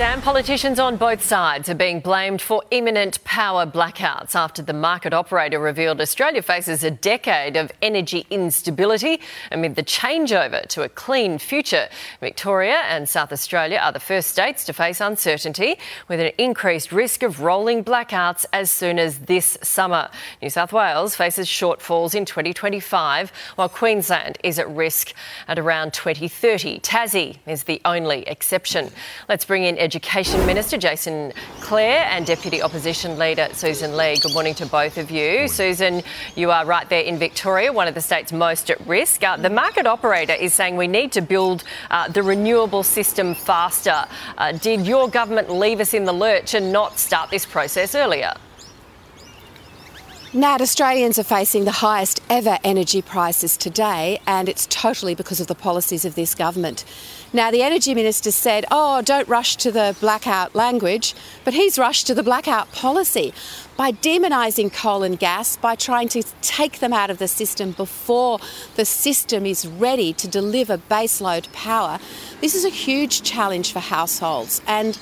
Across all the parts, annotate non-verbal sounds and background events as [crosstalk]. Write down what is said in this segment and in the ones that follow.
Dan, politicians on both sides are being blamed for imminent power blackouts after the market operator revealed Australia faces a decade of energy instability amid the changeover to a clean future. Victoria and South Australia are the first states to face uncertainty with an increased risk of rolling blackouts as soon as this summer. New South Wales faces shortfalls in 2025, while Queensland is at risk at around 2030. Tassie is the only exception. Let's bring in Education Minister Jason Clare and Deputy Opposition Leader Sussan Ley. Good morning to both of you. Susan, you are right there in Victoria, one of the states most at risk. Uh, the market operator is saying we need to build uh, the renewable system faster. Uh, did your government leave us in the lurch and not start this process earlier? Nat, Australians are facing the highest ever energy prices today, and it's totally because of the policies of this government. Now, the Energy Minister said, oh, don't rush to the blackout language, but he's rushed to the blackout policy by demonising coal and gas, by trying to take them out of the system before the system is ready to deliver baseload power. This is a huge challenge for households. And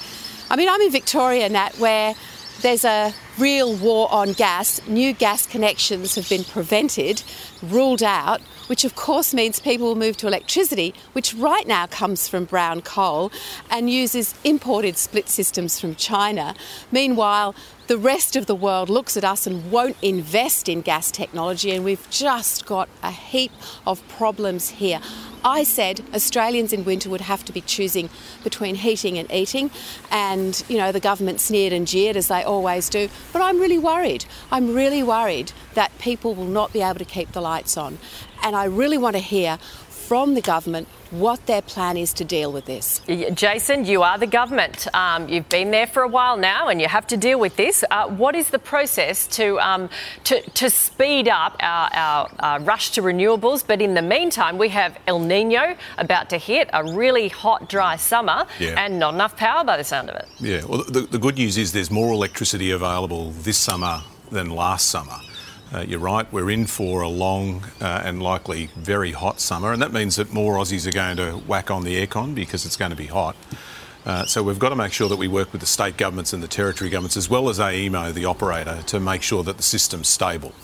I mean, I'm in Victoria, Nat, where there's a real war on gas. New gas connections have been prevented, ruled out, which of course means people will move to electricity, which right now comes from brown coal and uses imported split systems from China. Meanwhile, the rest of the world looks at us and won't invest in gas technology, and we've just got a heap of problems here. I said Australians in winter would have to be choosing between heating and eating, and you know the government sneered and jeered as they always do. But I'm really worried. I'm really worried that people will not be able to keep the lights on, and I really want to hear from the government what their plan is to deal with this. Jason, you are the government. Um, you've been there for a while now and you have to deal with this. Uh, what is the process to, um, to, to, speed up our, our uh, rush to renewables? But in the meantime, we have El Nino about to hit, a really hot, dry summer, yeah. and not enough power by the sound of it. Yeah, well, the, the good news is there's more electricity available this summer than last summer. Uh, you're right, we're in for a long uh, and likely very hot summer, and that means that more Aussies are going to whack on the aircon because it's going to be hot. Uh, so we've got to make sure that we work with the state governments and the territory governments, as well as AEMO, the operator, to make sure that the system's stable.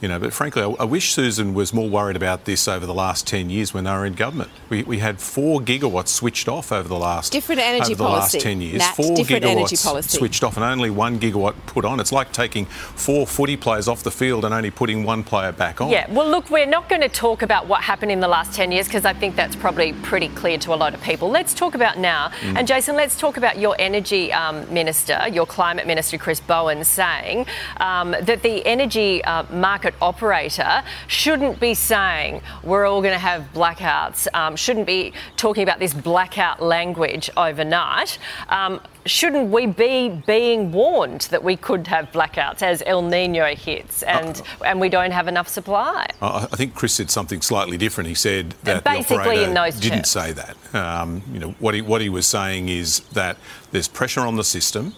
You know, but frankly, I, I, wish Sussan was more worried about this over the last 10 years when they were in government. We, we had four gigawatts switched off over the last different energy over the policy. last 10 years. Nat, four gigawatts switched off and only one gigawatt put on. It's like taking four footy players off the field and only putting one player back on. Yeah, well, look, we're not going to talk about what happened in the last 10 years because I think that's probably pretty clear to a lot of people. Let's talk about now. Mm. And Jason, let's talk about your energy um, minister, your climate minister, Chris Bowen, saying um, that the energy uh, market operator shouldn't be saying we're all going to have blackouts, um, shouldn't be talking about this blackout language overnight. Um, shouldn't we be being warned that we could have blackouts as El Nino hits and uh, and we don't have enough supply? I think Chris said something slightly different. He said that Basically the operator didn't terms. say that. Um, you know what he what he was saying is that there's pressure on the system.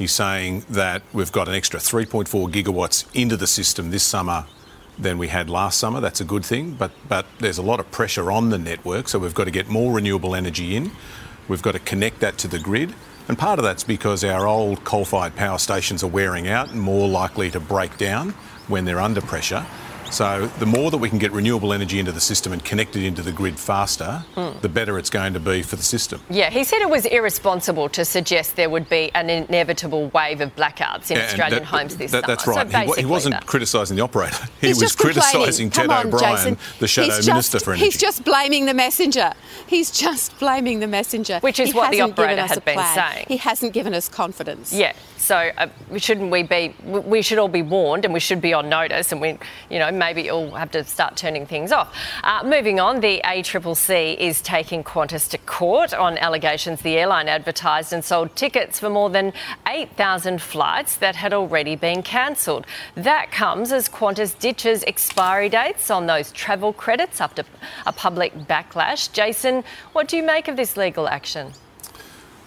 He's saying that we've got an extra 3.4 gigawatts into the system this summer than we had last summer. That's a good thing, but, but there's a lot of pressure on the network, so we've got to get more renewable energy in. We've got to connect that to the grid. And part of that's because our old coal fired power stations are wearing out and more likely to break down when they're under pressure. So the more that we can get renewable energy into the system and connect it into the grid faster, mm. the better it's going to be for the system. Yeah, he said it was irresponsible to suggest there would be an inevitable wave of blackouts in yeah, Australian that, homes this that, summer. That's right. So he, he, wasn't criticising the operator. [laughs] He He's was criticising Ted on, O'Brien, Jason. the shadow He's minister just, for energy. He's just blaming the messenger. He's just blaming the messenger. Which is he what the operator had been saying. He hasn't given us confidence. Yeah. So uh, shouldn't we be? We should all be warned, and we should be on notice, and we, you know, maybe you'll have to start turning things off. Uh, moving on, the ACCC is taking Qantas to court on allegations the airline advertised and sold tickets for more than 8,000 flights that had already been cancelled. That comes as Qantas ditches expiry dates on those travel credits after a public backlash. Jason, what do you make of this legal action?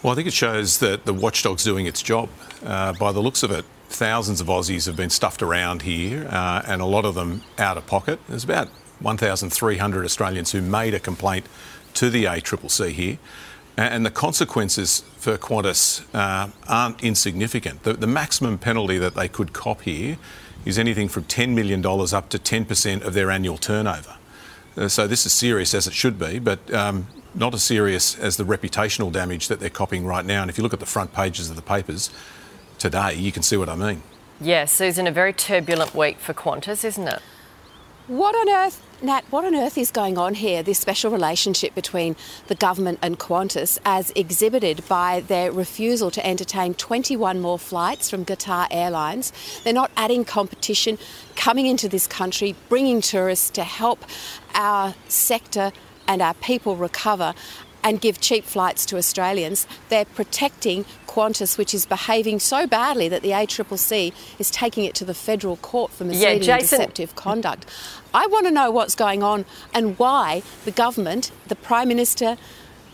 Well, I think it shows that the watchdog's doing its job. Uh, by the looks of it, thousands of Aussies have been stuffed around here, uh, and a lot of them out of pocket. There's about 1,300 Australians who made a complaint to the ACCC here. And the consequences for Qantas uh, aren't insignificant. The, the, maximum penalty that they could cop here is anything from $10 million up to 10% of their annual turnover. Uh, so this is serious as it should be, but um, not as serious as the reputational damage that they're copying right now. And if you look at the front pages of the papers today, you can see what I mean. Yes, Sussan, a very turbulent week for Qantas, isn't it? What on earth, Nat, what on earth is going on here, this special relationship between the government and Qantas, as exhibited by their refusal to entertain 21 more flights from Qatar Airlines? They're not adding competition, coming into this country, bringing tourists to help our sector and our people recover and give cheap flights to Australians. They're protecting Qantas, which is behaving so badly that the ACCC is taking it to the federal court for misleading yeah, and deceptive conduct. I want to know what's going on and why the government, the Prime Minister,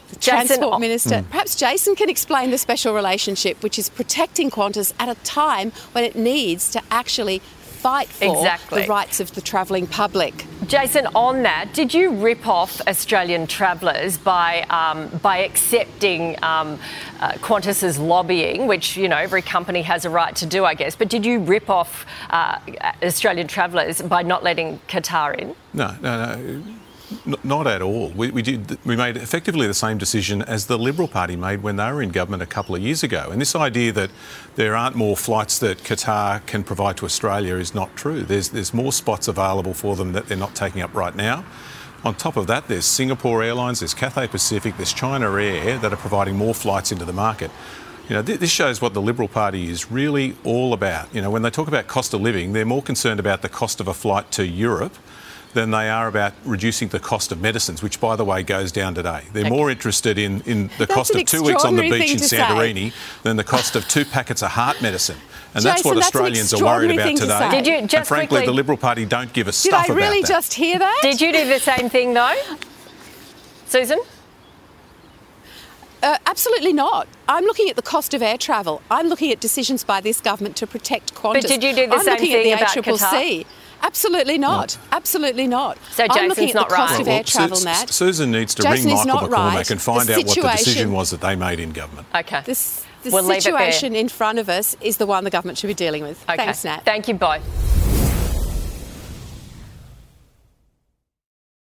the Jason, Transport Minister. Mm. Perhaps Jason can explain the special relationship, which is protecting Qantas at a time when it needs to actually fight for exactly. the rights of the travelling public. Jason, on that, did you rip off Australian travellers by um, by accepting um, uh, Qantas's lobbying, which you know every company has a right to do, I guess? But did you rip off uh, Australian travellers by not letting Qatar in? No, no, no. Not at all. We, we, did. We made effectively the same decision as the Liberal Party made when they were in government a couple of years ago. And this idea that there aren't more flights that Qatar can provide to Australia is not true. There's there's more spots available for them that they're not taking up right now. On top of that, there's Singapore Airlines, there's Cathay Pacific, there's China Air that are providing more flights into the market. You know, this shows what the Liberal Party is really all about. You know, when they talk about cost of living, they're more concerned about the cost of a flight to Europe than they are about reducing the cost of medicines, which, by the way, goes down today. They're okay. more interested in, in the that's cost of two weeks on the beach in Santorini say. than the cost of two packets of heart medicine. And Jason, that's what that's Australians are worried about today. Did you just and frankly, quickly, the Liberal Party don't give a stuff about Did I really just hear that? Did you do the same thing, though? Sussan? Uh, absolutely not. I'm looking at the cost of air travel. I'm looking at decisions by this government to protect Qantas. But did you do the I'm same thing about ACCC. Qatar? Absolutely not. Absolutely not. So Jason's I'm looking at not the cost right. of well, air travel, Su- Nat. Sussan needs to Jason ring Michael McCormack right. and find out what the decision was that they made in government. Okay. This, the we'll situation in front of us is the one the government should be dealing with. Okay. Thanks, Nat. Thank you both.